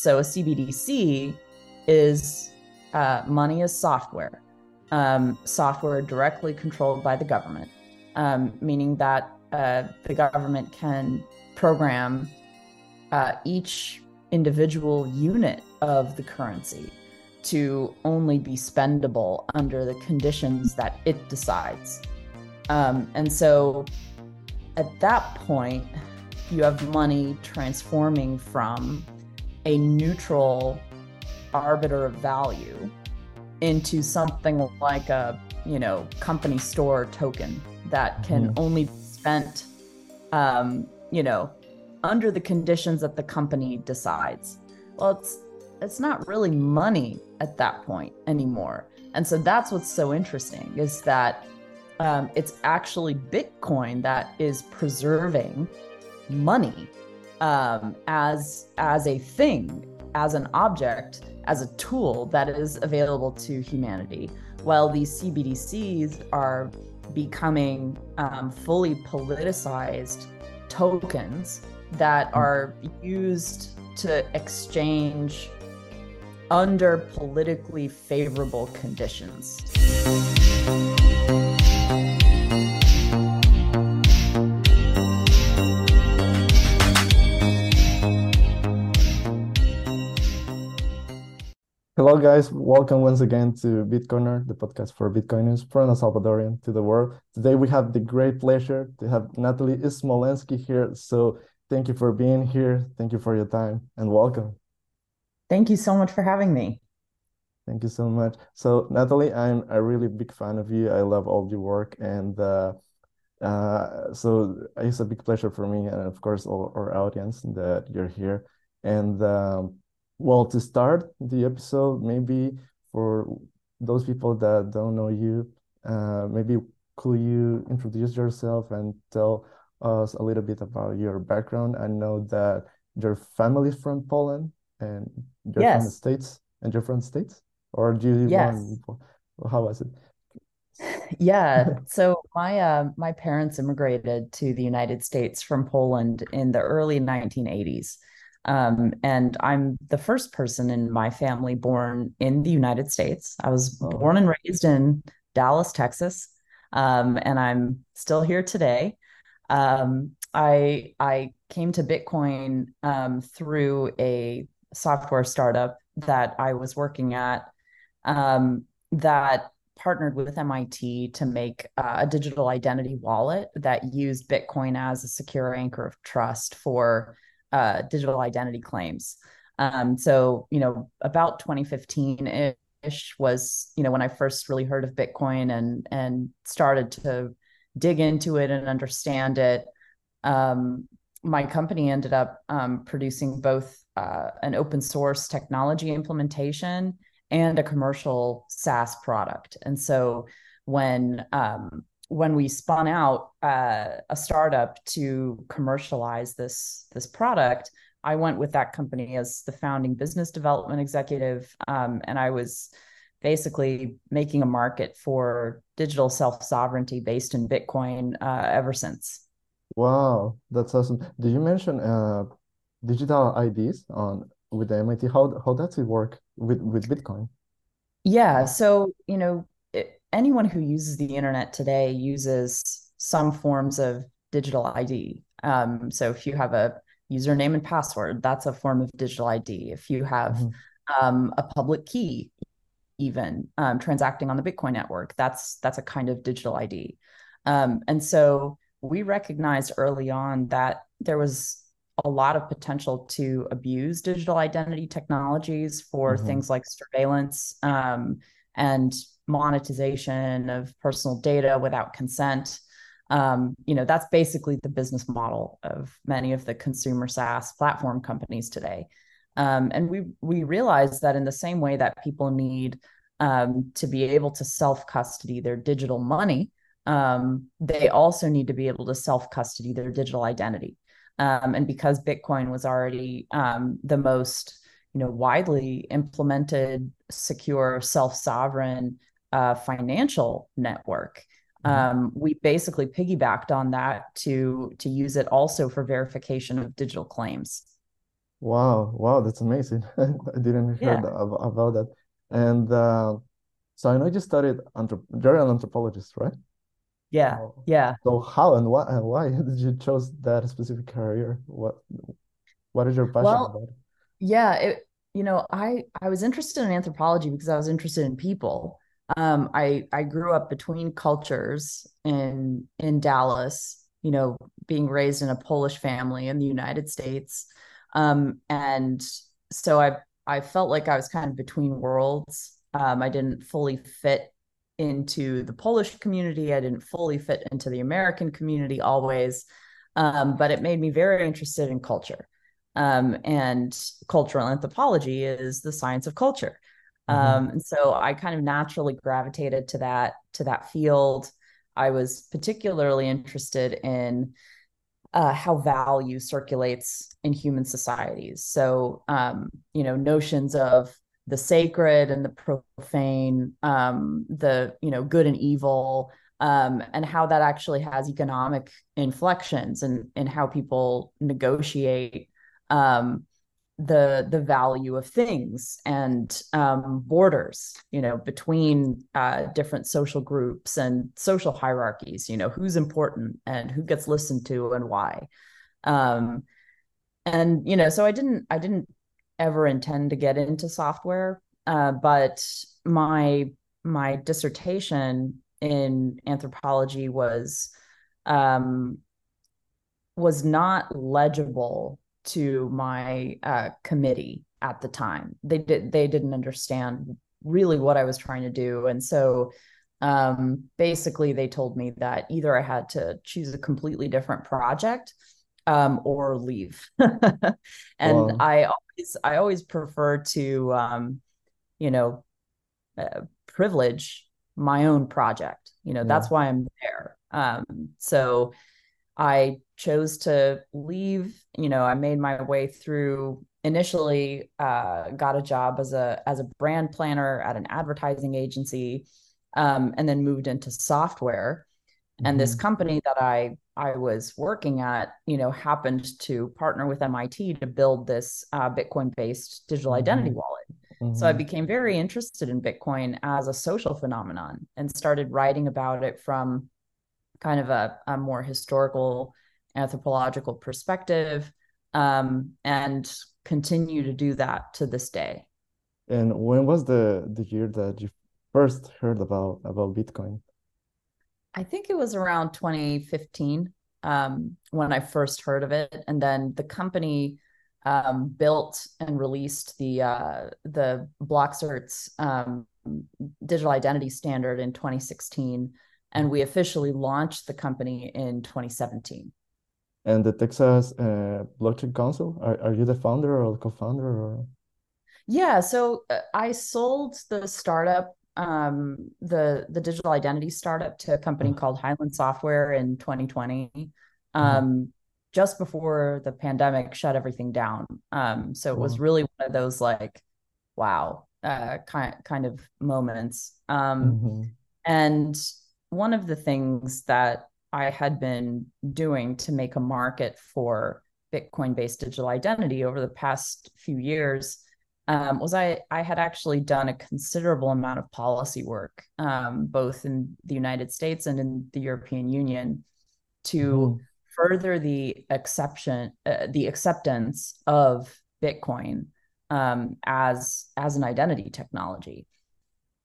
So a CBDC is uh, money is software, um, software directly controlled by the government, um, meaning that uh, the government can program uh, each individual unit of the currency to only be spendable under the conditions that it decides. Um, and so at that point, you have money transforming from a neutral arbiter of value into something like a you know company store token that can mm-hmm. only be spent um, you know under the conditions that the company decides. Well it's it's not really money at that point anymore. And so that's what's so interesting is that um, it's actually bitcoin that is preserving money um, as as a thing as an object as a tool that is available to humanity while these cbdc's are becoming um, fully politicized tokens that are used to exchange under politically favorable conditions. Hello, guys. Welcome once again to BitCorner, the podcast for Bitcoiners from El Salvadorian to the world. Today, we have the great pleasure to have Natalie Smolenski here. So, thank you for being here. Thank you for your time and welcome. Thank you so much for having me. Thank you so much. So, Natalie, I'm a really big fan of you. I love all your work. And uh, uh, so, it's a big pleasure for me and, of course, all our audience that you're here. And um, well, to start the episode, maybe for those people that don't know you, uh, maybe could you introduce yourself and tell us a little bit about your background? I know that your family is from Poland and you're yes. from the States and you're from the States? Or do you yes. how was it? Yeah. So my uh, my parents immigrated to the United States from Poland in the early 1980s. Um, and I'm the first person in my family born in the United States. I was oh. born and raised in Dallas, Texas, um, and I'm still here today. Um, I I came to Bitcoin um, through a software startup that I was working at um, that partnered with MIT to make uh, a digital identity wallet that used Bitcoin as a secure anchor of trust for uh, digital identity claims. Um, so, you know, about 2015 ish was, you know, when I first really heard of Bitcoin and and started to dig into it and understand it. Um, my company ended up um, producing both uh, an open source technology implementation and a commercial SaaS product. And so when um, when we spun out uh, a startup to commercialize this this product, I went with that company as the founding business development executive, um, and I was basically making a market for digital self sovereignty based in Bitcoin uh, ever since. Wow, that's awesome. Did you mention uh, digital IDs on with the MIT? How how does it work with with Bitcoin? Yeah, so you know anyone who uses the internet today uses some forms of digital ID. Um, so if you have a username and password, that's a form of digital ID. If you have mm-hmm. um, a public key, even um, transacting on the Bitcoin network, that's that's a kind of digital ID. Um, and so we recognized early on that there was a lot of potential to abuse digital identity technologies for mm-hmm. things like surveillance um, and monetization of personal data without consent. Um, you know, that's basically the business model of many of the consumer SaaS platform companies today. Um, and we we realize that in the same way that people need um, to be able to self custody their digital money, um, they also need to be able to self custody their digital identity. Um, and because Bitcoin was already um, the most you know widely implemented, secure, self sovereign uh, financial network. Mm-hmm. Um, we basically piggybacked on that to to use it also for verification of digital claims. Wow, wow, that's amazing. I didn't hear Yeah. about that. And uh, so I know you studied anthrop you're an anthropologist, right? Yeah. Oh. Yeah. So how and why and why did you chose that specific career? What what is your passion Well, about it? yeah, it, you know, I I was interested in anthropology because I was interested in people. Um, I I grew up between cultures in in Dallas, you know, being raised in a Polish family in the United States. Um, and so I I felt like I was kind of between worlds. Um, I didn't fully fit into the Polish community. I didn't fully fit into the American community always. Um, but it made me very interested in culture. Um, and cultural anthropology is the science of culture. hmm Um, and so I kind of naturally gravitated to that to that field. I was particularly interested in uh, how value circulates in human societies. So, um, you know, notions of the sacred and the profane, um, the you know good and evil, um, and how that actually has economic inflections and and how people negotiate um, the the value of things and um, borders, you know, between uh, different social groups and social hierarchies. You know, who's important and who gets listened to and why. Um, and you know, so I didn't I didn't ever intend to get into software, uh, but my my dissertation in anthropology was um, was not legible to my uh, committee at the time. They did they didn't understand really what I was trying to do, and so um, basically they told me that either I had to choose a completely different project um, or leave. and Wow. I always I always prefer to um, you know uh, privilege my own project. You know Yeah. that's why I'm there. Um, so I chose to leave. You know, I made my way through initially uh, got a job as a as a brand planner at an advertising agency um, and then moved into software. And this hmm company that i i was working at you know happened to partner with mit to build this uh, bitcoin based digital identity hmm wallet. So i hmm became very interested in bitcoin as a social phenomenon and started writing about it from kind of a, a more historical anthropological perspective um, and continue to do that to this day. And when was the the year that you first heard about about Bitcoin? I think it was around 2015 um, when I first heard of it, and then the company um, built and released the uh, the Blockcerts um, digital identity standard in 2016, and we officially launched the company in 2017. And the Texas uh, Blockchain Council, are, are you the founder or co-founder or? Yeah, so uh, I sold the startup, um, the the digital identity startup to a company Uh, called Hyland Software in 2020, uh-huh. um, just before the pandemic shut everything down. Um, so it was Wow. really one of those like, wow, uh, kind kind of moments. Um, hmm and one of the things that I had been doing to make a market for Bitcoin-based digital identity over the past few years um, was I I had actually done a considerable amount of policy work, um, both in the United States and in the European Union, to hmm further the exception uh, the acceptance of Bitcoin um, as as an identity technology.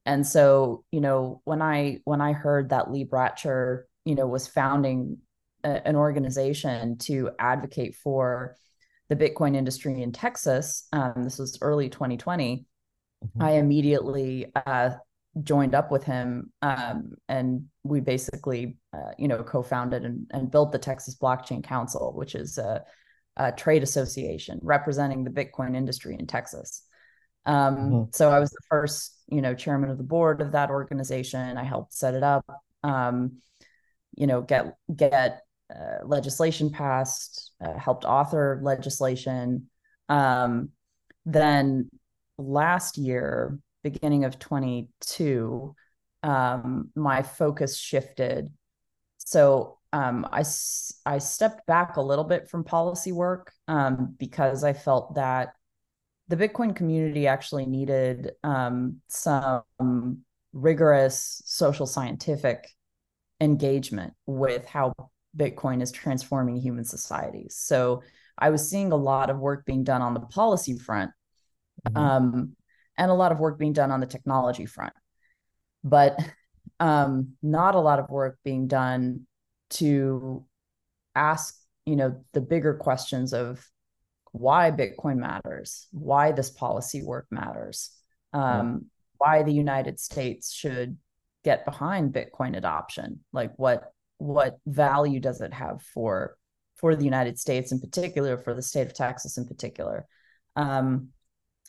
And so, you know, when I when I heard that Lee Bratcher, you know, was founding a, an organization to advocate for the Bitcoin industry in Texas, um, this was early 2020. hmm I immediately uh, joined up with him, um, and we basically, uh, you know, co-founded and, and, built the Texas Blockchain Council, which is a, a trade association representing the Bitcoin industry in Texas. Um, hmm so I was the first, you know, chairman of the board of that organization. I helped set it up, um, you know, get get uh, legislation passed, uh, helped author legislation. Um, then last year, beginning of 22, um, my focus shifted. So um, I I stepped back a little bit from policy work um, because I felt that the Bitcoin community actually needed um, some rigorous social scientific engagement with how Bitcoin is transforming human societies. So I was seeing a lot of work being done on the policy front mm-hmm. um, and a lot of work being done on the technology front, but um, not a lot of work being done to ask, you know, the bigger questions of why Bitcoin matters, why this policy work matters, um, why the United States should get behind Bitcoin adoption, like what what value does it have for for the United States in particular, for the state of Texas in particular. Um,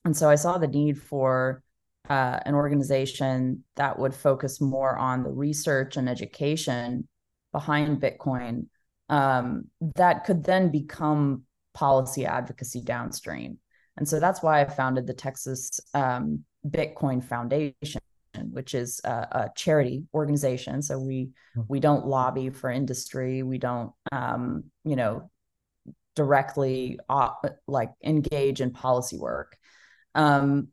and so I saw the need for uh, an organization that would focus more on the research and education behind Bitcoin um, that could then become policy advocacy downstream. And so that's why I founded the Texas um, Bitcoin Foundation, which is a, a, charity organization. So we hmm. we don't lobby for industry. We don't, um, you know, directly uh, like engage in policy work. Um,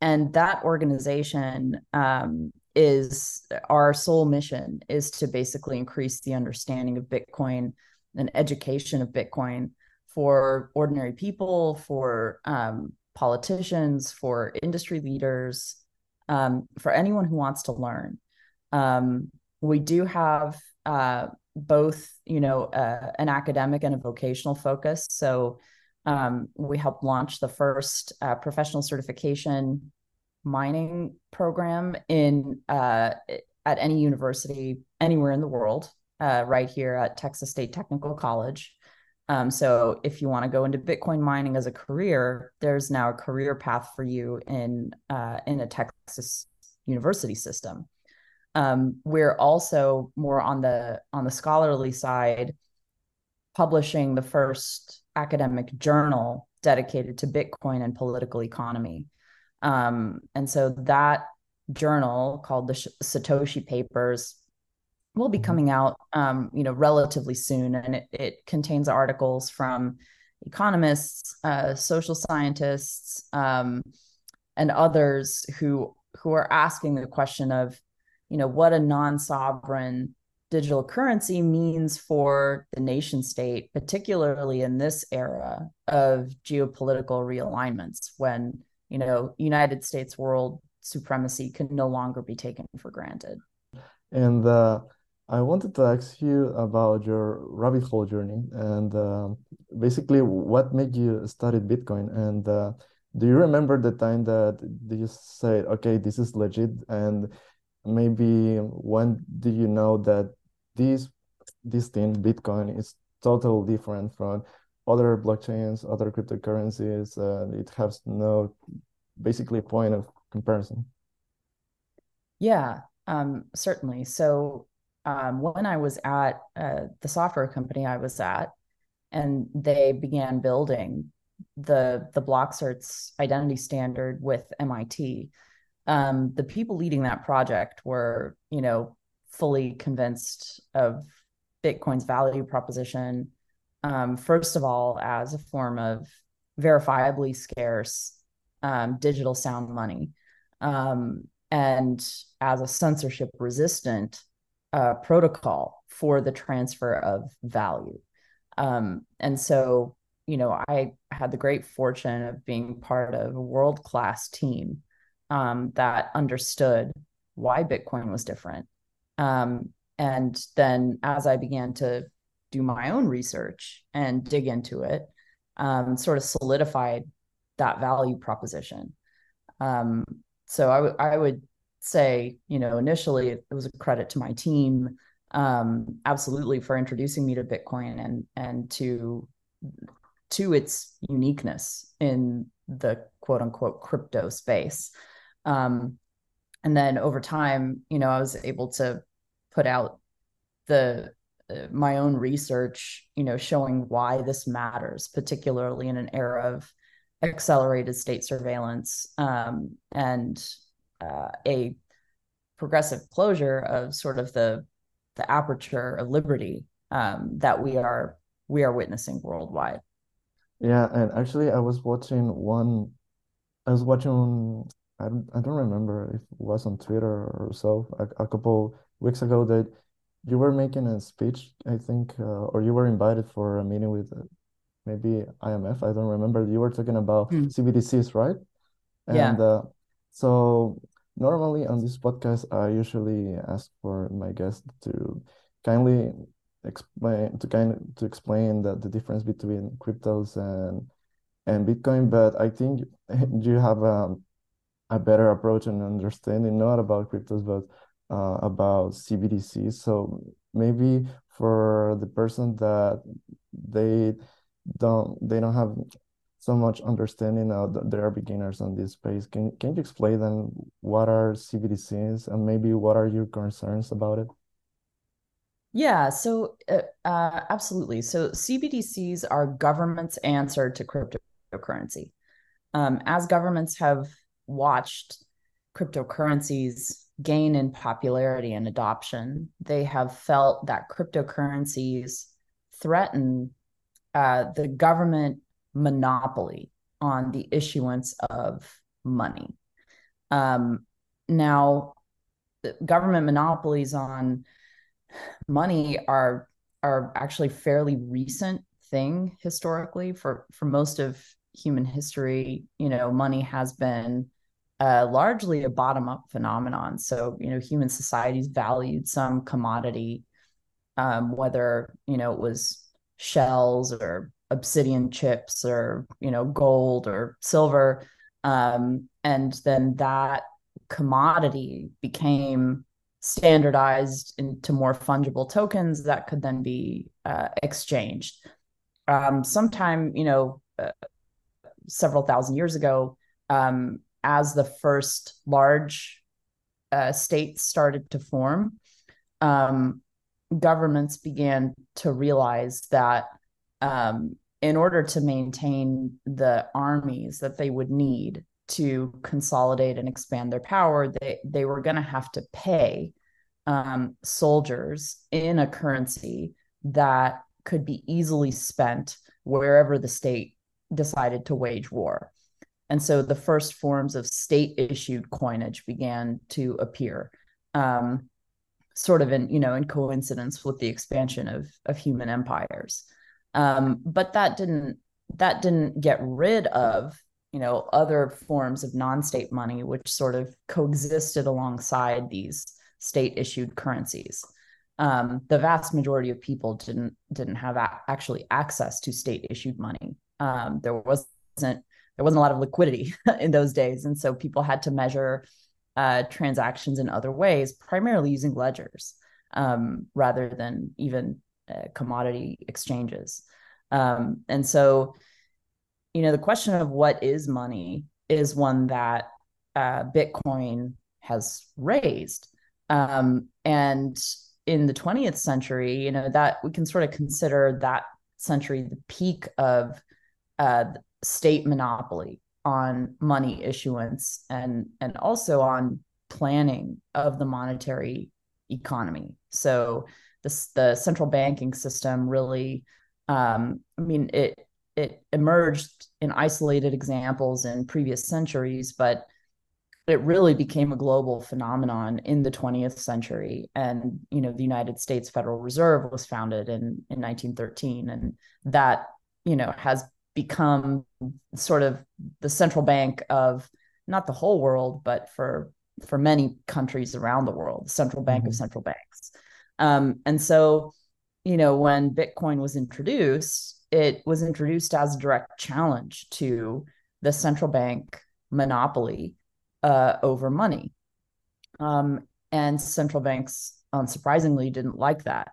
and that organization um, is our sole mission is to basically increase the understanding of Bitcoin and education of Bitcoin for ordinary people, for um, politicians, for industry leaders, um, for anyone who wants to learn. Um, we do have uh, both, you know, uh, an academic and a vocational focus. So um, we helped launch the first uh, professional certification mining program in uh, at any university anywhere in the world, uh, right here at Texas State Technical College. Um, so if you want to go into Bitcoin mining as a career, there's now a career path for you in uh, in a Texas university system. Um, we're also more on the on the scholarly side, publishing the first academic journal dedicated to Bitcoin and political economy. Um, and so that journal called the Satoshi Papers will be mm-hmm. coming out, um, you know, relatively soon, and it, it contains articles from economists, uh, social scientists, um, and others who who are asking the question of, you know, what a non-sovereign digital currency means for the nation state, particularly in this era of geopolitical realignments, when you know United States world supremacy can no longer be taken for granted. And uh, I wanted to ask you about your rabbit hole journey and uh, basically what made you study Bitcoin. And uh, do you remember the time that you said, okay, this is legit? And maybe when do you know that this this thing, Bitcoin, is totally different from other blockchains, other cryptocurrencies? It has no basically point of comparison. Yeah, um, certainly. So um, when I was at uh, the software company I was at, and they began building the the Blockcerts identity standard with MIT. Um, the people leading that project were, you know, fully convinced of Bitcoin's value proposition. Um, first of all, as a form of verifiably scarce um, digital sound money, um, and as a censorship resistant uh, protocol for the transfer of value. Um, and so, you know, I had the great fortune of being part of a world class team um, that understood why Bitcoin was different. Um, and then as I began to do my own research and dig into it, um, sort of solidified that value proposition. Um, so I, w- I would say, you know, initially it, was a credit to my team, um, absolutely for introducing me to Bitcoin and and to to its uniqueness in the quote unquote crypto space. Um, and then over time, you know, I was able to put out the uh, my own research, you know, showing why this matters, particularly in an era of accelerated state surveillance um, and uh, a progressive closure of sort of the the aperture of liberty um, that we are we are witnessing worldwide. Yeah, and actually, I was watching one. I was watching. I don't, I don't remember if it was on Twitter or so a, a couple weeks ago that you were making a speech, I think, uh, or you were invited for a meeting with uh, maybe IMF. I don't remember. You were talking about Hmm. CBDCs, right? Yeah. And uh, so normally on this podcast, I usually ask for my guest to kindly explain to kind to explain the, the difference between cryptos and and Bitcoin, but I think you have um, a better approach and understanding, not about cryptos, but uh, about CBDCs. So maybe for the person that they don't they don't have so much understanding of that they are beginners on this space. Can can you explain them what are CBDCs and maybe what are your concerns about it? Yeah, so uh, uh, absolutely. So CBDCs are government's answer to cryptocurrency. Um, as governments have watched cryptocurrencies gain in popularity and adoption, they have felt that cryptocurrencies threaten uh, the government monopoly on the issuance of money. Um, now, government monopolies on money are are actually fairly recent thing historically for for most of human history you know money has been uh, largely a bottom up phenomenon so you know human societies valued some commodity um, whether you know it was shells or obsidian chips or you know gold or silver um, and then that commodity became standardized into more fungible tokens that could then be uh, exchanged. Um, sometime, you know, uh, several thousand years ago, um, as the first large uh, states started to form, um, governments began to realize that um, in order to maintain the armies that they would need to consolidate and expand their power, they they were going to have to pay um, soldiers in a currency that could be easily spent wherever the state decided to wage war. And so the first forms of state issued coinage began to appear, um, sort of in, you know, in coincidence with the expansion of, of human empires. Um, but that didn't that didn't get rid of you know other forms of non-state money which sort of coexisted alongside these state issued currencies. Um, the vast majority of people didn't didn't have a- actually access to state issued money. Um, there wasn't there wasn't a lot of liquidity in those days and so people had to measure uh, transactions in other ways primarily using ledgers um, rather than even uh, commodity exchanges um, and so you know, the question of what is money is one that uh, Bitcoin has raised. Um, and in the 20th century, you know, that we can sort of consider that century the peak of uh, state monopoly on money issuance and and also on planning of the monetary economy. So this the central banking system really um, I mean it it emerged in isolated examples in previous centuries, but it really became a global phenomenon in the 20th century. And, you know, the United States Federal Reserve was founded in, in 1913. And that, you know, has become sort of the central bank of not the whole world, but for for many countries around the world, the central bank mm-hmm. of central banks. Um, and so, you know, when Bitcoin was introduced, it was introduced as a direct challenge to the central bank monopoly uh, over money. Um, and central banks, unsurprisingly, didn't like that.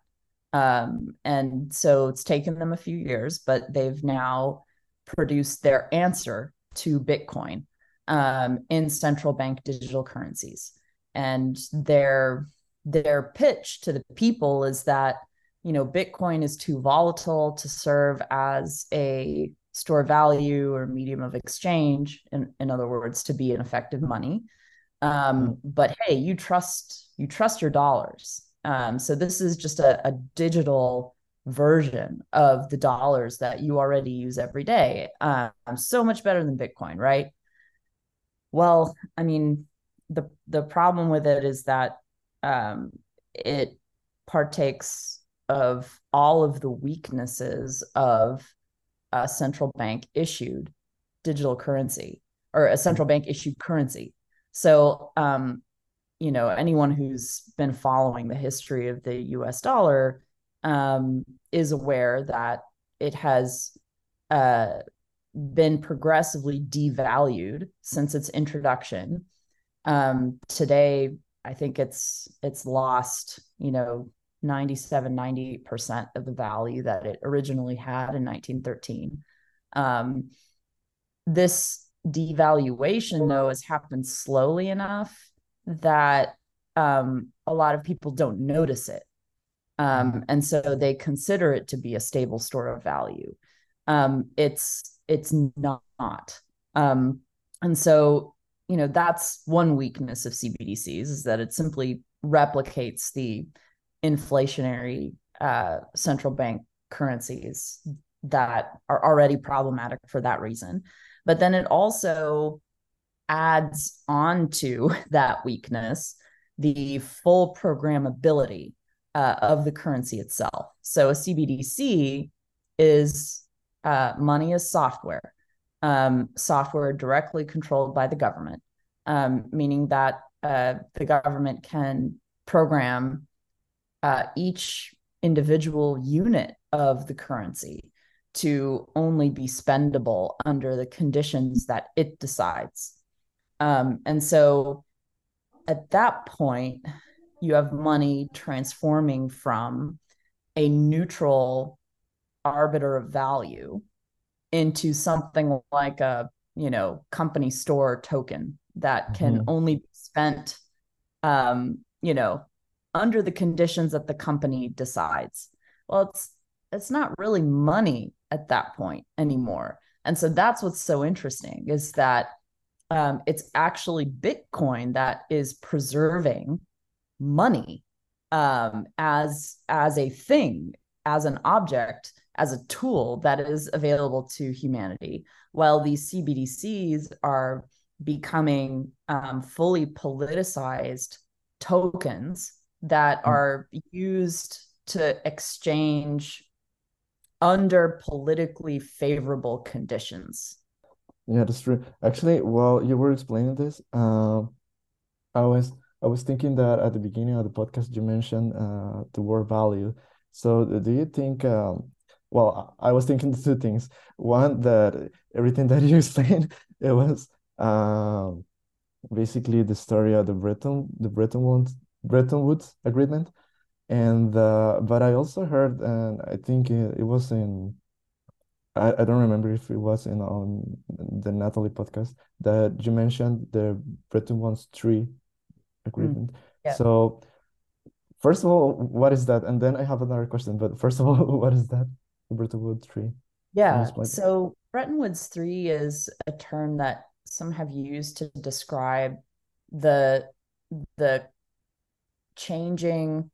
Um, and so it's taken them a few years, but they've now produced their answer to Bitcoin um, in central bank digital currencies. And their their pitch to the people is that you know, Bitcoin is too volatile to serve as a store value or medium of exchange. In, in other words, to be an effective money. Um, mm-hmm. But hey, you trust you trust your dollars, Um, so this is just a, a, digital version of the dollars that you already use every day. Um, so much better than Bitcoin, right? Well, I mean, the the problem with it is that um, it partakes of all of the weaknesses of a central bank issued digital currency or a central bank issued currency. So, um, you know, anyone who's been following the history of the US dollar um, is aware that it has uh, been progressively devalued since its introduction. Um, today, I think it's it's lost, you know, 97, 98% of the value that it originally had in 1913. Um, this devaluation, though, has happened slowly enough that um, a lot of people don't notice it. Um, and so they consider it to be a stable store of value. Um, it's it's not. Um, and so, you know, that's one weakness of CBDCs is that it simply replicates the inflationary uh, central bank currencies that are already problematic for that reason. But then it also adds on to that weakness the full programmability uh, of the currency itself. So a CBDC is uh, money is software, um, software directly controlled by the government, um, meaning that uh, the government can program uh, each individual unit of the currency to only be spendable under the conditions that it decides. Um, and so at that point, you have money transforming from a neutral arbiter of value into something like a you know company store token that can mm-hmm. only be spent um you know under the conditions that the company decides well it's it's not really money at that point anymore and so that's what's so interesting is that um, it's actually bitcoin that is preserving money um, as as a thing as an object as a tool that is available to humanity while these cbdc's are becoming um, fully politicized tokens that hmm. are used to exchange under politically favorable conditions. Yeah, that's true. Actually, while you were explaining this, uh, I was I was thinking that at the beginning of the podcast you mentioned uh, the word value. So do you think? Um, well, I was thinking two things. One that everything that you explained it was um, basically the story of the Bretton the Bretton Woods Bretton Woods Agreement, and uh, but I also heard, and I think it, it was in, I, I don't remember if it was in on the Natalie podcast that you mentioned the Bretton Woods Three agreement. Mm, yeah. So first of all, what is that? And then I have another question. But first of all, what is that? Bretton Woods Three. Yeah. So Bretton Woods Three is a term that some have used to describe the the changing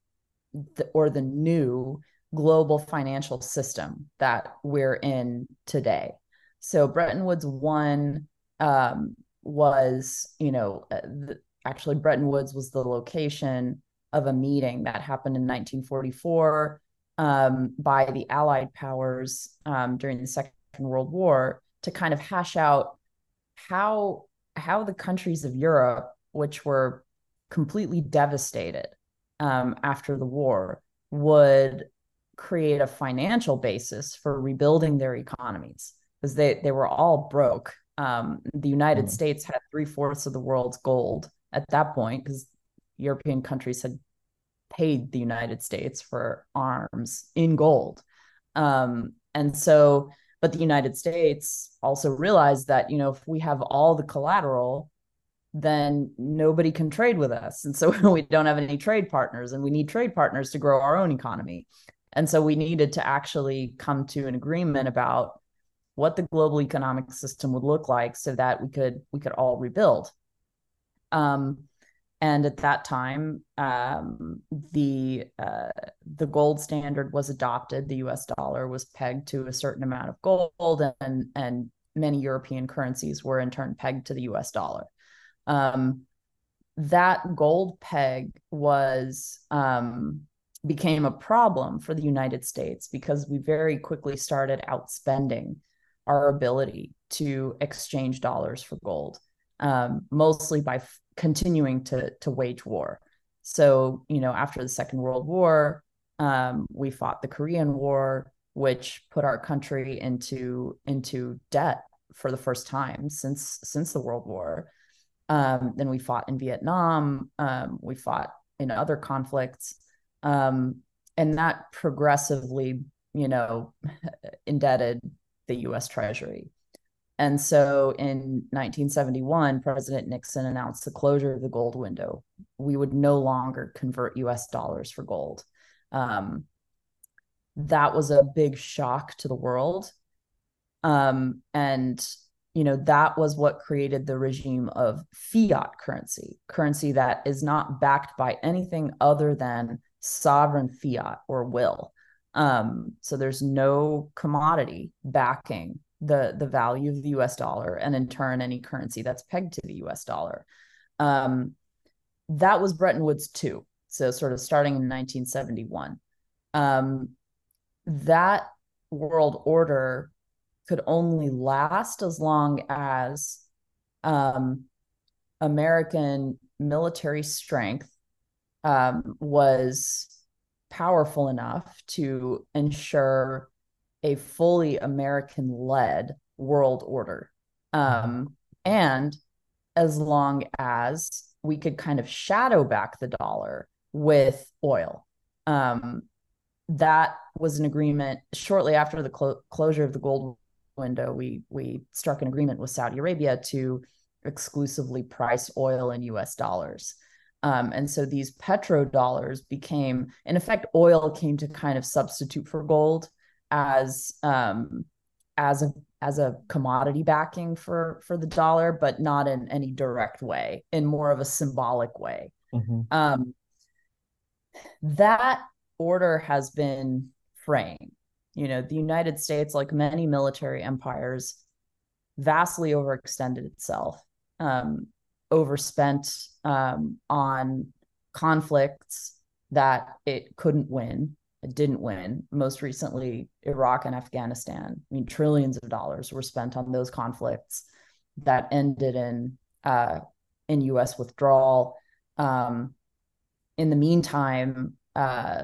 the, or the new global financial system that we're in today. So Bretton Woods one um, was, you know, uh, the, actually Bretton Woods was the location of a meeting that happened in 1944 um, by the Allied powers um, during the Second World War to kind of hash out how how the countries of Europe, which were completely devastated um, after the war would create a financial basis for rebuilding their economies because they, they were all broke. Um, the United mm. States had three fourths of the world's gold at that point because European countries had paid the United States for arms in gold. Um, and so, but the United States also realized that, you know, if we have all the collateral, then nobody can trade with us. And so we don't have any trade partners, and we need trade partners to grow our own economy. And so we needed to actually come to an agreement about what the global economic system would look like so that we could we could all rebuild. Um, and at that time, um, the uh, the gold standard was adopted. The U.S. dollar was pegged to a certain amount of gold, and and many European currencies were in turn pegged to the U.S. dollar. Um, that gold peg was um, became a problem for the United States because we very quickly started outspending our ability to exchange dollars for gold, um, mostly by f- continuing to to wage war. So you know, after the Second World War, um, we fought the Korean War, which put our country into into debt for the first time since since the World War. Um, then we fought in Vietnam. Um, we fought in other conflicts, um, and that progressively, you know, indebted the U.S. Treasury. And so in 1971, President Nixon announced the closure of the gold window. We would no longer convert US dollars for gold. Um, that was a big shock to the world. Um, and you know that was what created the regime of fiat currency currency that is not backed by anything other than sovereign fiat or will um, so there's no commodity backing the the value of the us dollar and in turn any currency that's pegged to the us dollar. Um, that was bretton woods 2 so sort of starting in 1971 um, that world order could only last as long as um, American military strength um, was powerful enough to ensure a fully American led world order. Um, and as long as we could kind of shadow back the dollar with oil. Um, that was an agreement shortly after the clo- closure of the gold window, we we struck an agreement with Saudi Arabia to exclusively price oil in U.S. dollars. Um, and so these petrodollars became, in effect, oil came to kind of substitute for gold as um, as a as a commodity backing for for the dollar, but not in any direct way, in more of a symbolic way. Mm-hmm. Um, that order has been fraying. you know, the United States, like many military empires, vastly overextended itself, um, overspent um, on conflicts that it couldn't win. Didn't win. Most recently, Iraq and Afghanistan. I mean, trillions of dollars were spent on those conflicts that ended in uh, in U.S. withdrawal. Um, in the meantime, uh,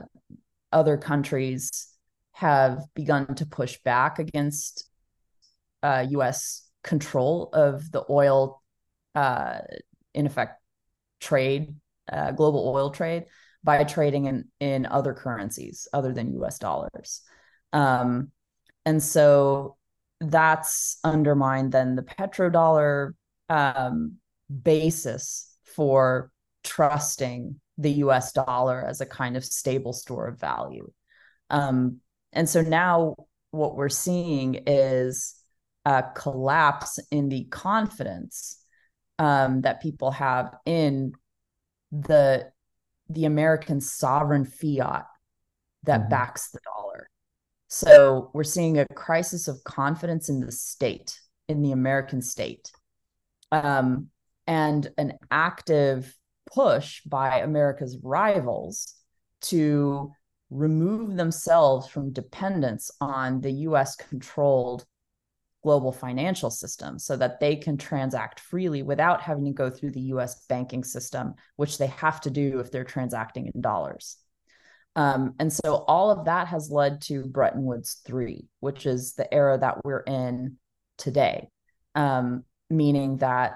other countries have begun to push back against uh, U.S. control of the oil, uh, in effect, trade, uh, global oil trade, by trading in in other currencies other than U.S. dollars, um, and so that's undermined then the petrodollar um, basis for trusting the U.S. dollar as a kind of stable store of value. Um, and so now what we're seeing is a collapse in the confidence um, that people have in the the American sovereign fiat that mm-hmm. backs the dollar. So we're seeing a crisis of confidence in the state, in the American state, um, and an active push by America's rivals to remove themselves from dependence on the US controlled global financial system so that they can transact freely without having to go through the US banking system, which they have to do if they're transacting in dollars. Um, and so all of that has led to Bretton Woods 3, which is the era that we're in today, um, meaning that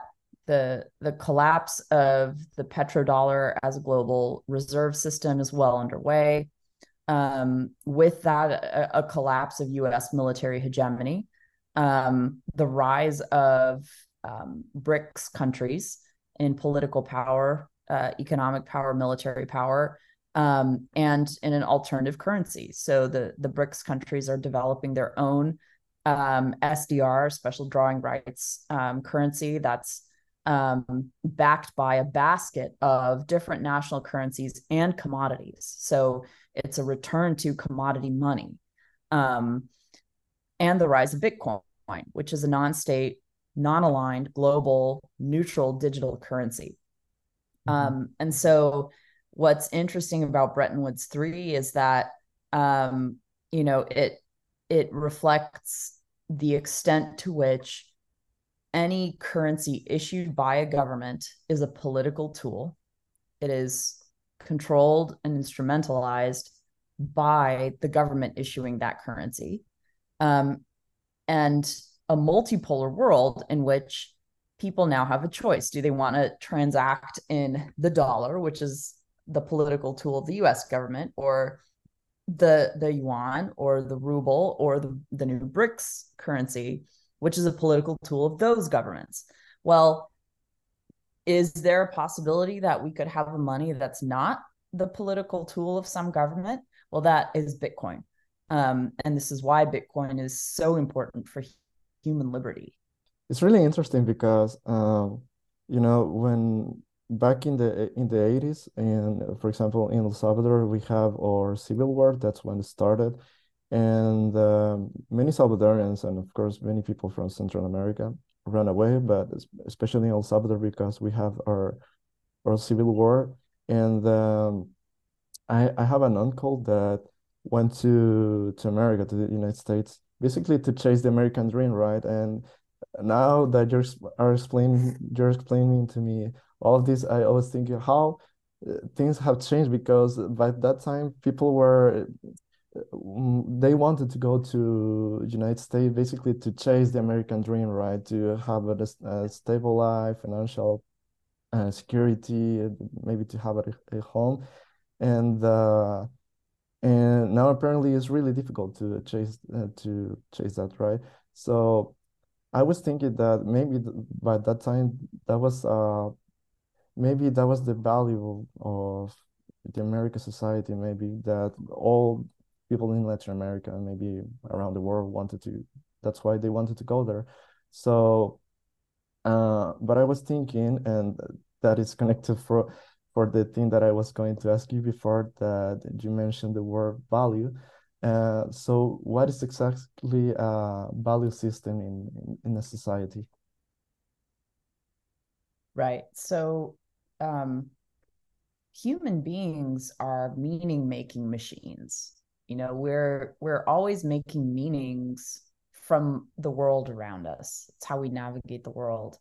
the the collapse of the petrodollar as a global reserve system is well underway um, with that a, a, collapse of U.S. military hegemony, um, the rise of um, BRICS countries in political power, uh, economic power, military power, um, and in an alternative currency. So the the BRICS countries are developing their own um, SDR, special drawing rights um, currency that's um, backed by a basket of different national currencies and commodities. So it's a return to commodity money. Um, and the rise of Bitcoin, which is a non state, non aligned, global, neutral digital currency. Mm-hmm. Um, and so, what's interesting about Bretton Woods 3 is that, um, you know, it, it reflects the extent to which any currency issued by a government is a political tool. It is controlled and instrumentalized by the government issuing that currency. Um, and a multipolar world in which people now have a choice. Do they want to transact in the dollar, which is the political tool of the US government, or the the yuan or the ruble or the, the new BRICS currency, which is a political tool of those governments. Well, is there a possibility that we could have a money that's not the political tool of some government? Well, that is Bitcoin. Um, and this is why Bitcoin is so important for human liberty. It's really interesting because, um, you know, when back in the in the 80s, and for example, in El Salvador, we have our civil war. That's when it started, and um, many Salvadorians and of course many people from Central America ran away, but especially in El Salvador because we have our our civil war, and um, I I have an uncle that went to to America to the United States basically to chase the American dream, right? And now that you're are explaining you're explaining to me all this, I always think how uh, things have changed because by that time people were mm, they wanted to go to United States basically to chase the American dream, right? To have a, a stable life, financial uh, security, maybe to have a, a home, and uh, and now apparently it's really difficult to chase uh, to chase that, right? So I was thinking that maybe by that time that was uh maybe that was the value of the American society, maybe that all people in Latin America, and maybe around the world wanted to, that's why they wanted to go there. So, uh, but I was thinking, and that is connected for for the thing that I was going to ask you before that you mentioned the word value. Uh, so what is exactly a value system in, in, in a society? Right. So um, human beings are meaning making machines. You know, we're we're always making meanings from the world around us. It's how we navigate the world.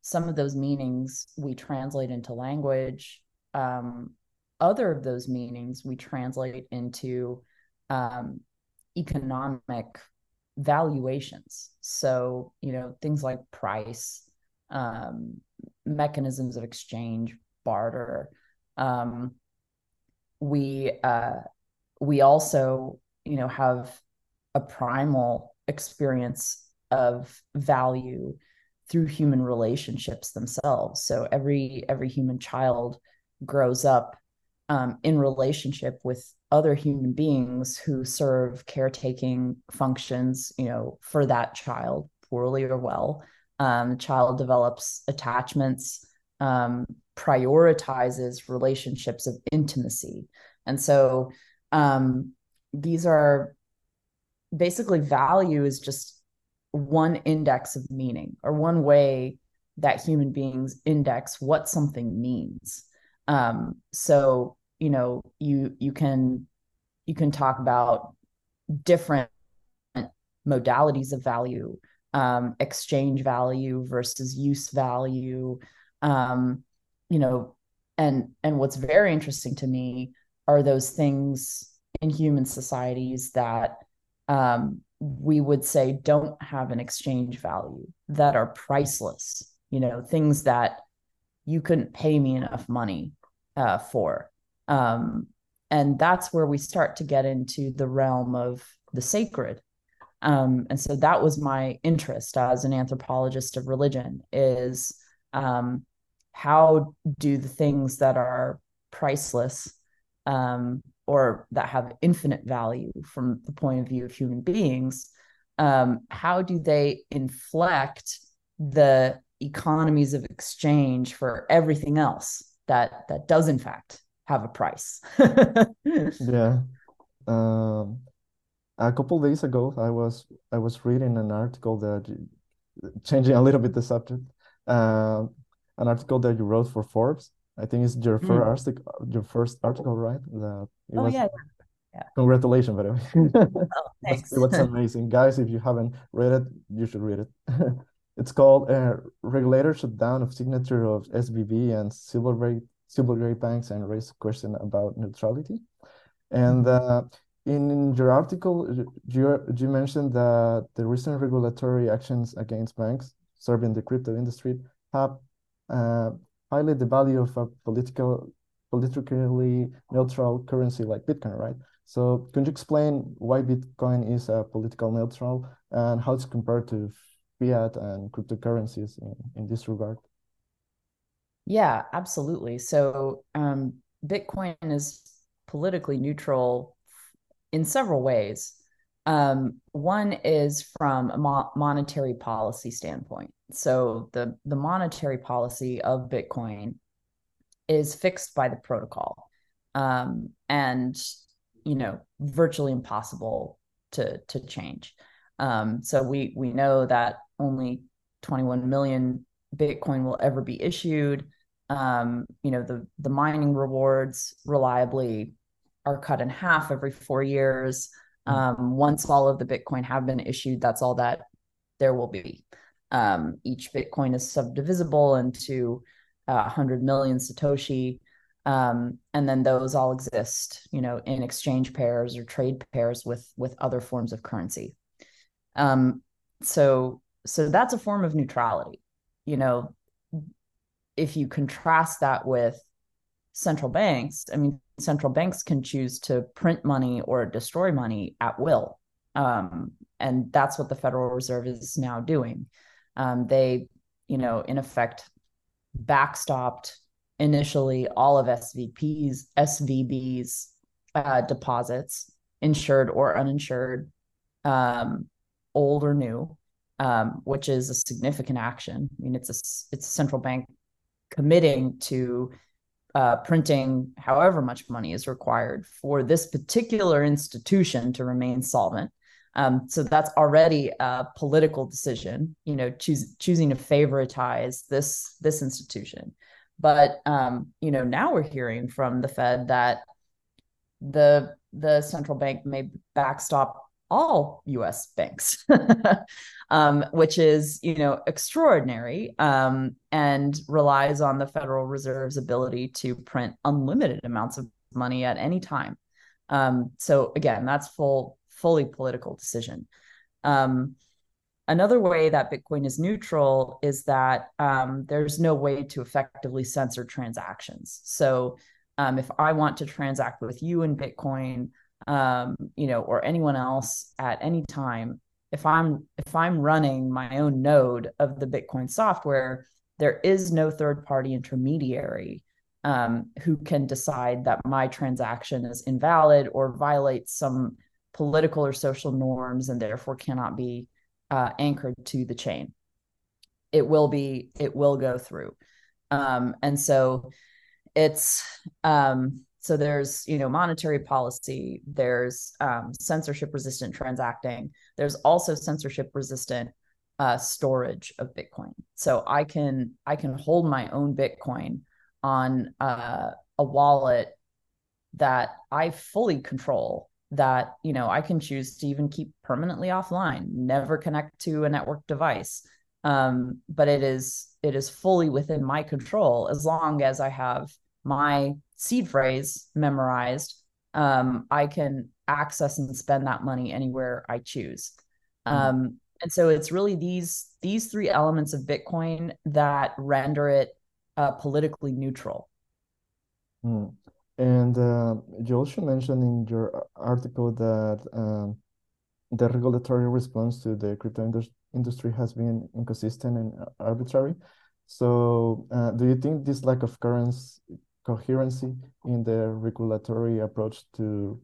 Some of those meanings we translate into language. Um, other of those meanings we translate into um, economic valuations. So, you know, things like price, um, mechanisms of exchange, barter. Um, we uh, we also, you know, have a primal experience of value through human relationships themselves. So every every human child grows up um, in relationship with other human beings who serve caretaking functions, you know, for that child, poorly or well. Um, child develops attachments, um, prioritizes relationships of intimacy. And so um, these are basically value is just one index of meaning or one way that human beings index what something means. Um, so you know you you can you can talk about different modalities of value um, exchange value versus use value um, you know and and what's very interesting to me are those things in human societies that um, we would say don't have an exchange value that are priceless you know things that you couldn't pay me enough money uh, for. Um, and that's where we start to get into the realm of the sacred. Um, and so that was my interest as an anthropologist of religion is um, how do the things that are priceless um, or that have infinite value from the point of view of human beings um, how do they inflect the economies of exchange for everything else that that does in fact have a price. yeah. Um, a couple days ago, I was I was reading an article that changing a little bit the subject. Uh, an article that you wrote for Forbes. I think it's your mm. first article, your first article, right? That it oh was, yeah. yeah. Congratulations, by the way. oh, thanks. it was amazing, guys. If you haven't read it, you should read it. it's called a "Regulator Shutdown of Signature of SVB and Silvergate Silvergate Banks and Raise Question About Neutrality." And mm-hmm. uh, in your article, you, you mentioned that the recent regulatory actions against banks serving the crypto industry have uh, highlighted the value of a political, politically neutral currency like Bitcoin, right? So, can you explain why Bitcoin is a political neutral and how it's compared to fiat and cryptocurrencies in, in this regard? Yeah, absolutely. So, um, Bitcoin is politically neutral in several ways. Um, one is from a mo- monetary policy standpoint. So the the monetary policy of Bitcoin is fixed by the protocol, um, and you know virtually impossible to to change. Um, so we we know that only 21 million Bitcoin will ever be issued. Um, you know the the mining rewards reliably are cut in half every four years. Hmm. Um, once all of the Bitcoin have been issued, that's all that there will be. Um, each Bitcoin is subdivisible into uh, 100 million Satoshi. Um, and then those all exist, you know, in exchange pairs or trade pairs with with other forms of currency. Um, so so that's a form of neutrality. You know, if you contrast that with central banks, I mean, central banks can choose to print money or destroy money at will. Um, and that's what the Federal Reserve is now doing. Um, they, you know, in effect, backstopped initially all of SVP's SVB's uh, deposits, insured or uninsured, um, old or new, um, which is a significant action. I mean, it's a it's a central bank committing to uh, printing however much money is required for this particular institution to remain solvent. Um, so that's already a political decision, you know, choose, choosing to favoritize this this institution. But um, you know, now we're hearing from the Fed that the the central bank may backstop all U.S. banks, um, which is you know extraordinary um, and relies on the Federal Reserve's ability to print unlimited amounts of money at any time. Um, so again, that's full fully political decision. Um, another way that Bitcoin is neutral is that um, there's no way to effectively censor transactions. So um, if I want to transact with you in Bitcoin, um, you know, or anyone else at any time, if I'm if I'm running my own node of the Bitcoin software, there is no third party intermediary um, who can decide that my transaction is invalid or violates some political or social norms and therefore cannot be uh, anchored to the chain. It will be, it will go through. Um, and so it's, um, so there's, you know, monetary policy, there's um, censorship resistant transacting, there's also censorship resistant uh, storage of Bitcoin. So I can, I can hold my own Bitcoin on uh, a wallet that I fully control that you know i can choose to even keep permanently offline never connect to a network device um, but it is it is fully within my control as long as i have my seed phrase memorized um, i can access and spend that money anywhere i choose mm-hmm. um, and so it's really these these three elements of bitcoin that render it uh, politically neutral mm. And uh, you also mentioned in your article that um, the regulatory response to the crypto indus industry has been inconsistent and arbitrary. So, uh, do you think this lack of coherency in the regulatory approach to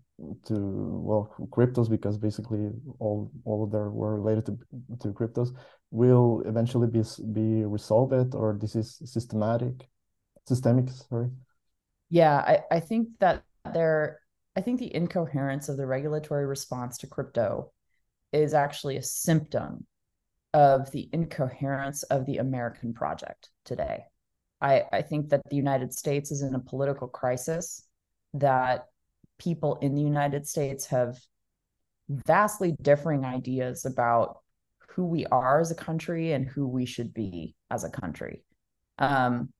to well cryptos because basically all all of them were related to to cryptos will eventually be be resolved or this is systematic systemic sorry? Yeah i i think that there i think the incoherence of the regulatory response to crypto is actually a symptom of the incoherence of the american project today i i think that the united states is in a political crisis that people in the United States have vastly differing ideas about who we are as a country and who we should be as a country. Um,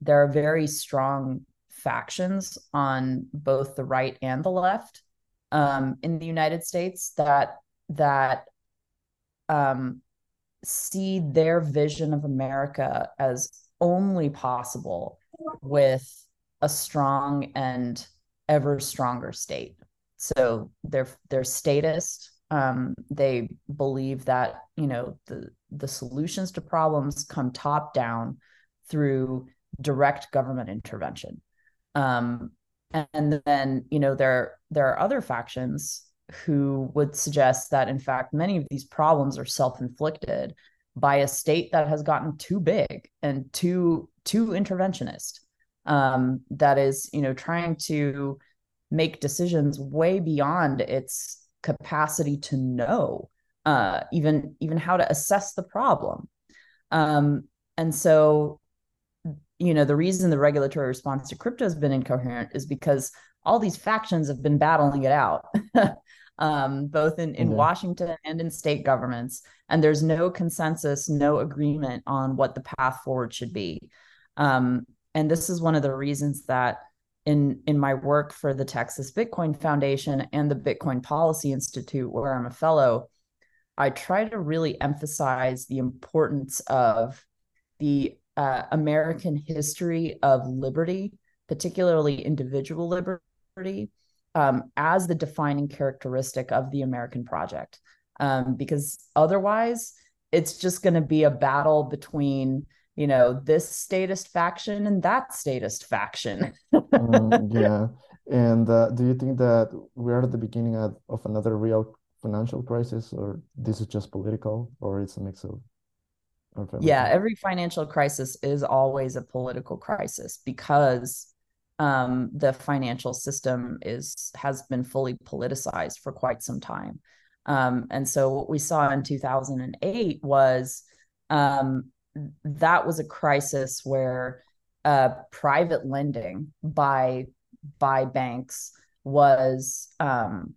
there are very strong factions on both the right and the left um, in the United States that that um, see their vision of America as only possible with a strong and ever stronger state. So they're they're statist. Um, they believe that you know the the solutions to problems come top down through direct government intervention. Um, and then you know there there are other factions who would suggest that in fact many of these problems are self-inflicted by a state that has gotten too big and too too interventionist um, that is, you know, trying to make decisions way beyond its capacity to know uh, even even how to assess the problem. Um, and so, you know, the reason the regulatory response to crypto has been incoherent is because all these factions have been battling it out. um, both in, in mm-hmm. Washington and in state governments. And there's no consensus, no agreement on what the path forward should be. Um, and this is one of the reasons that in in my work for the Texas Bitcoin Foundation and the Bitcoin Policy Institute where I'm a fellow I try to really emphasize the importance of the uh, American history of liberty, particularly individual liberty, um, as the defining characteristic of the American project. Um, because otherwise, it's just going to be a battle between you know this statist faction and that statist faction. Mm, yeah. And uh, do you think that we're at the beginning of, of another real financial crisis or this is just political or it's a mix of, yeah every financial crisis is always a political crisis because um, the financial system is has been fully politicized for quite some time um, and so what we saw in 2008 was um, that was a crisis where uh, private lending by by banks was um,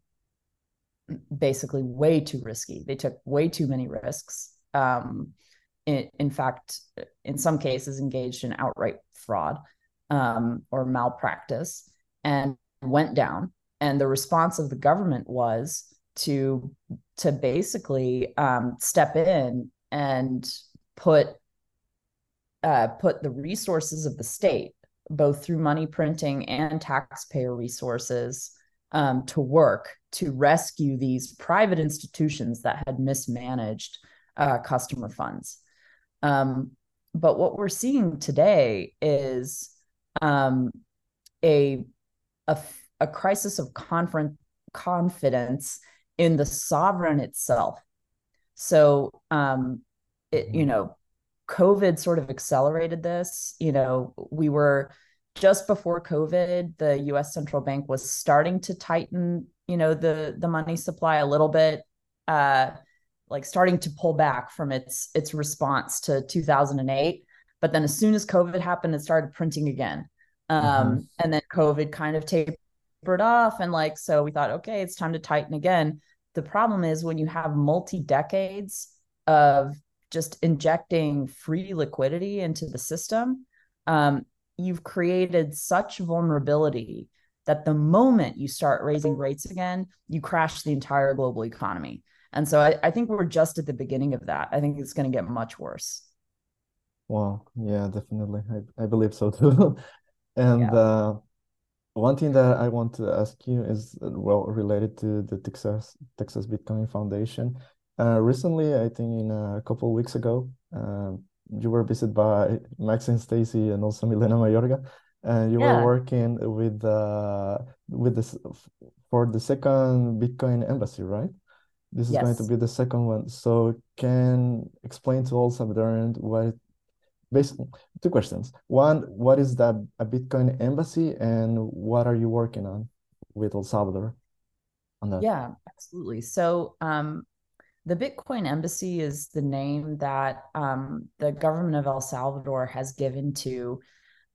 basically way too risky. They took way too many risks. Um, in, in, fact, in some cases, engaged in outright fraud um, or malpractice, and went down. And the response of the government was to to basically um, step in and put uh, put the resources of the state, both through money printing and taxpayer resources, um, to work to rescue these private institutions that had mismanaged uh, customer funds. Um, but what we're seeing today is um, a, a, a crisis of confidence in the sovereign itself. So, um, it, you know, COVID sort of accelerated this. You know, we were just before COVID, the US central bank was starting to tighten, you know, the the money supply a little bit, uh, like starting to pull back from its its response to 2008. But then as soon as COVID happened, it started printing again. Um, mm-hmm. and then COVID kind of tapered off. And like, so we thought, okay, it's time to tighten again. The problem is when you have multi decades of just injecting free liquidity into the system, um, you've created such vulnerability that the moment you start raising rates again, you crash the entire global economy. And so I, I think we're just at the beginning of that. I think it's going to get much worse. Wow. Yeah, definitely. I, I believe so too. and yeah. uh, one thing that I want to ask you is well related to the Texas Texas Bitcoin Foundation. Uh, recently, I think in a couple of weeks ago, uh, you were visited by Max and Stacy and also Milena Mayorga, and you yeah. were working with uh, with this for the second Bitcoin embassy, right? This is yes. going to be the second one. So can explain to all Salvadorans what basically two questions. One, what is that a Bitcoin embassy and what are you working on with El Salvador on that? Yeah, absolutely. So um, the Bitcoin embassy is the name that um, the government of El Salvador has given to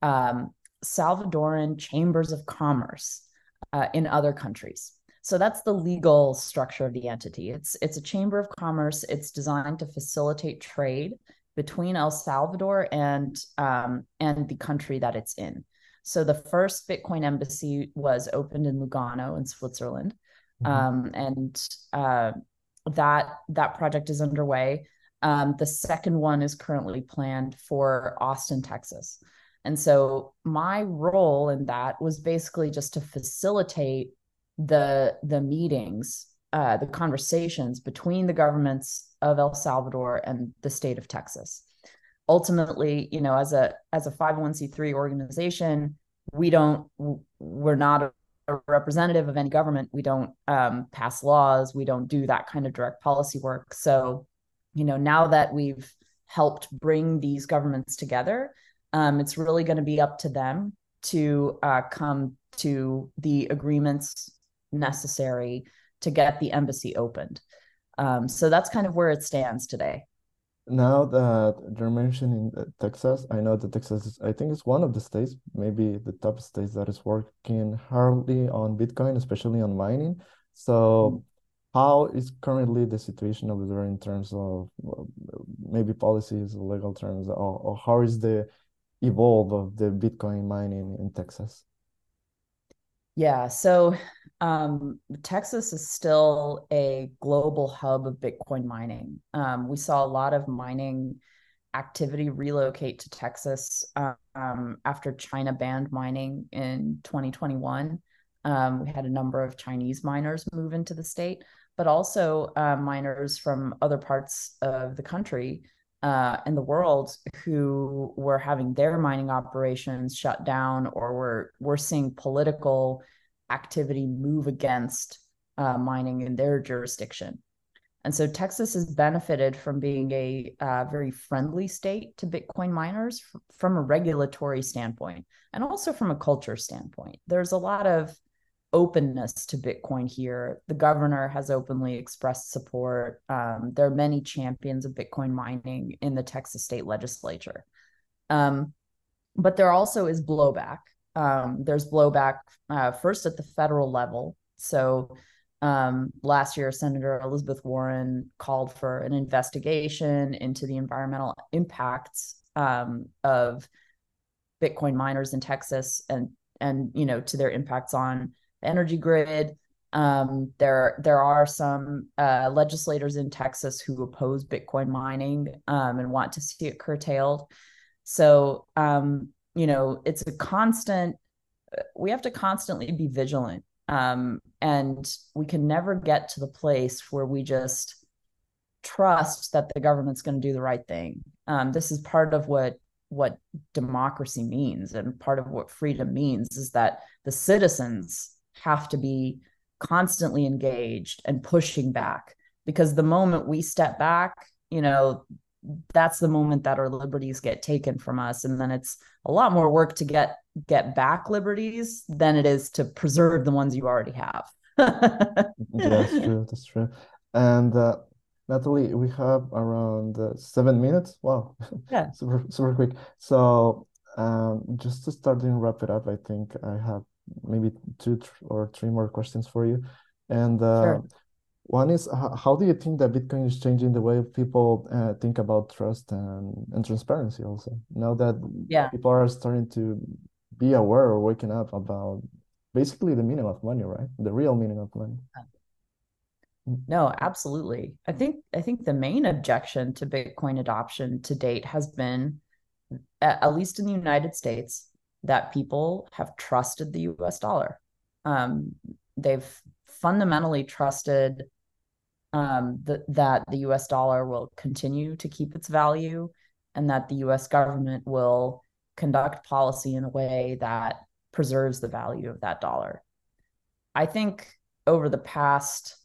um, Salvadoran chambers of commerce uh, in other countries. So that's the legal structure of the entity. It's it's a chamber of commerce. It's designed to facilitate trade between El Salvador and um, and the country that it's in. So the first Bitcoin embassy was opened in Lugano in Switzerland, mm-hmm. um, and uh, that that project is underway. Um, the second one is currently planned for Austin, Texas. And so my role in that was basically just to facilitate the the meetings, uh, the conversations between the governments of El Salvador and the state of Texas. Ultimately, you know, as a as a 501c3 organization, we don't we're not a representative of any government. We don't um, pass laws. We don't do that kind of direct policy work. So, you know, now that we've helped bring these governments together, um, it's really going to be up to them to uh, come to the agreements necessary to get the embassy opened. Um, so that's kind of where it stands today. Now that you're mentioning Texas, I know that Texas is, I think it's one of the states, maybe the top states that is working hardly on Bitcoin, especially on mining. So, mm-hmm. how is currently the situation over there in terms of maybe policies, legal terms, or, or how is the evolve of the Bitcoin mining in Texas? Yeah, so um, Texas is still a global hub of Bitcoin mining. Um, we saw a lot of mining activity relocate to Texas um, after China banned mining in 2021. Um, we had a number of Chinese miners move into the state, but also uh, miners from other parts of the country uh, in the world who were having their mining operations shut down or were were seeing political activity move against uh, mining in their jurisdiction. And so Texas has benefited from being a uh, very friendly state to Bitcoin miners f- from a regulatory standpoint and also from a culture standpoint. There's a lot of openness to Bitcoin here. The governor has openly expressed support. Um, there are many champions of Bitcoin mining in the Texas state legislature. Um, but there also is blowback. Um, there's blowback uh, first at the federal level. So um, last year, Senator Elizabeth Warren called for an investigation into the environmental impacts um, of Bitcoin miners in Texas and and you know to their impacts on the energy grid. Um, there there are some uh, legislators in Texas who oppose Bitcoin mining um, and want to see it curtailed. So um, you know, it's a constant. We have to constantly be vigilant, um, and we can never get to the place where we just trust that the government's going to do the right thing. Um, this is part of what what democracy means, and part of what freedom means is that the citizens have to be constantly engaged and pushing back because the moment we step back you know that's the moment that our liberties get taken from us. And then it's a lot more work to get get back liberties than it is to preserve the ones you already have. That's true that's true. And uh, natalie we have around uh, seven minutes? Wow. Yeah. Super super quick. So um, just to start and wrap it up i think i have maybe two or three more questions for you. And uh, sure. One is, how do you think that Bitcoin is changing the way people uh, think about trust and, and transparency also? Now that yeah. people are starting to be aware or waking up about basically the meaning of money, right? The real meaning of money. No, absolutely. I think I think the main objection to Bitcoin adoption to date has been, at least in the United States, that people have trusted the US dollar. Um, they've fundamentally trusted um, th- that the US dollar will continue to keep its value and that the US government will conduct policy in a way that preserves the value of that dollar. I think over the past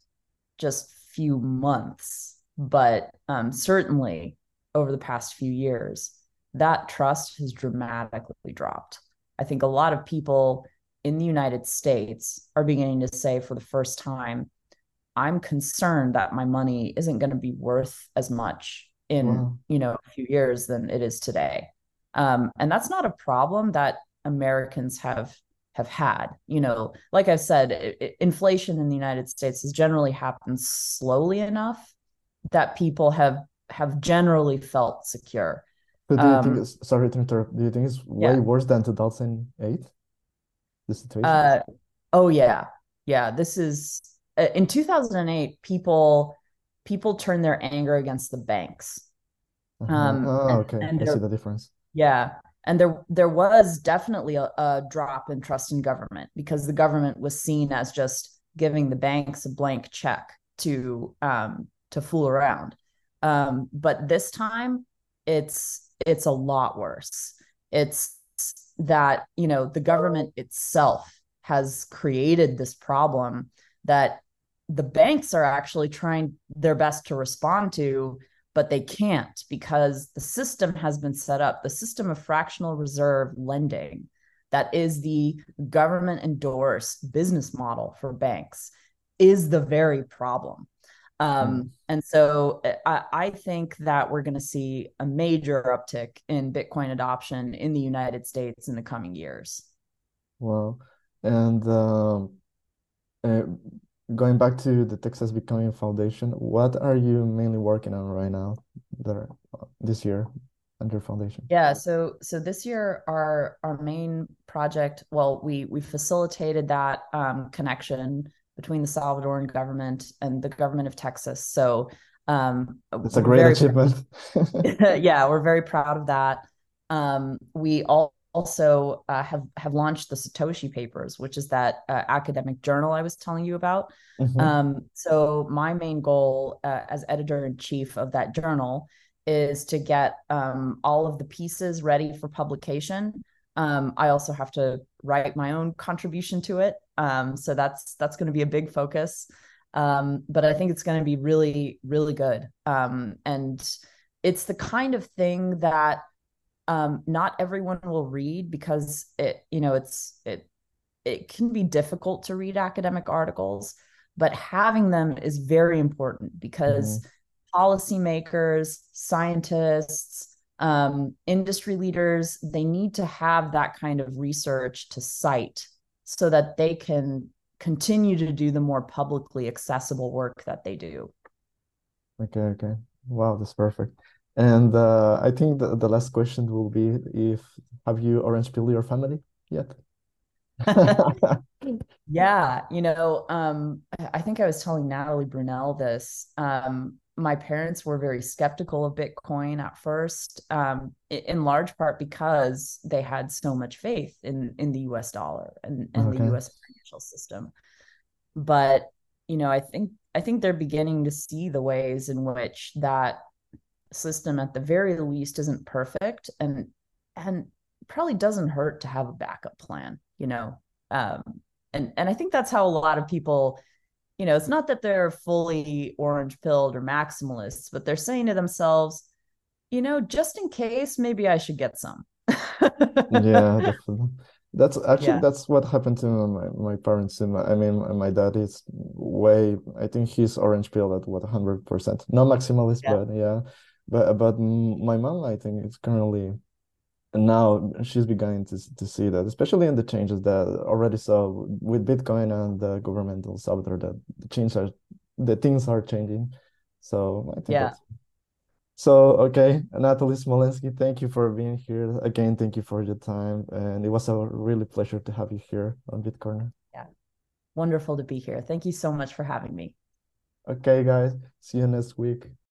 just few months, but um, certainly over the past few years, that trust has dramatically dropped. I think a lot of people in the United States are beginning to say for the first time, I'm concerned that my money isn't going to be worth as much in wow. you know a few years than it is today. Um, and that's not a problem that Americans have have had. You know, like I said, it, it, inflation in the United States has generally happened slowly enough that people have have generally felt secure. But do you um, think it's sorry to interrupt? Do you think it's way yeah. worse than 2008? The situation? Uh, oh yeah. Yeah. This is in 2008, people people turned their anger against the banks. Uh-huh. Um, oh, okay. And, and I see the difference. Yeah and there there was definitely a, a, drop in trust in government because the government was seen as just giving the banks a blank check to um, to fool around. Um, but this time, it's it's a lot worse. It's that you know the government itself has created this problem that the banks are actually trying their best to respond to but they can't because the system has been set up the system of fractional reserve lending that is the government endorsed business model for banks is the very problem um, mm. and so uh, I, I, think that we're going to see a major uptick in bitcoin adoption in the united states in the coming years well and um, uh, going back to the Texas Bitcoin Foundation, what are you mainly working on right now there this year under foundation? Yeah, so so this year our our main project, well, we we facilitated that um, connection between the Salvadoran government and the government of Texas. So um, it's a great achievement. yeah, we're very proud of that. Um, we all also uh, have have launched the Satoshi Papers, which is that uh, academic journal I was telling you about. Mm-hmm. Um, so my main goal uh, as editor in chief of that journal is to get um, all of the pieces ready for publication. Um, I also have to write my own contribution to it, um, so that's that's going to be a big focus. Um, but I think it's going to be really really good, um, and it's the kind of thing that um, not everyone will read because it you know it's it it can be difficult to read academic articles but having them is very important because mm-hmm. policymakers scientists um, industry leaders they need to have that kind of research to cite so that they can continue to do the more publicly accessible work that they do. Okay okay. Wow that's perfect and uh, I think the, the last question will be if have you orange pilled your family yet? yeah, you know, um, I think I was telling Natalie Brunell this. Um, my parents were very skeptical of Bitcoin at first, um, in large part because they had so much faith in in the U.S. dollar and, and okay. the U.S. financial system. But you know, I think I think they're beginning to see the ways in which that system at the very least isn't perfect and and probably doesn't hurt to have a backup plan you know um and and i think that's how a lot of people you know it's not that they're fully orange pilled or maximalists but they're saying to themselves you know just in case maybe i should get some. Yeah definitely. That's actually yeah. that's what happened to my, my parents and my, i mean my dad is way i think he's orange pilled at what 100% not maximalist yeah. but yeah but but my mom i think is currently now she's beginning to, to see that especially in the changes that already saw with bitcoin and the governmental Salvador that the changes are the things are changing. So i think yeah. so okay natalie smolenski thank you for being here. Again thank you for your time and it was a really pleasure to have you here on bitcorner. Yeah. Wonderful to be here. Thank you so much for having me. Okay guys see you next week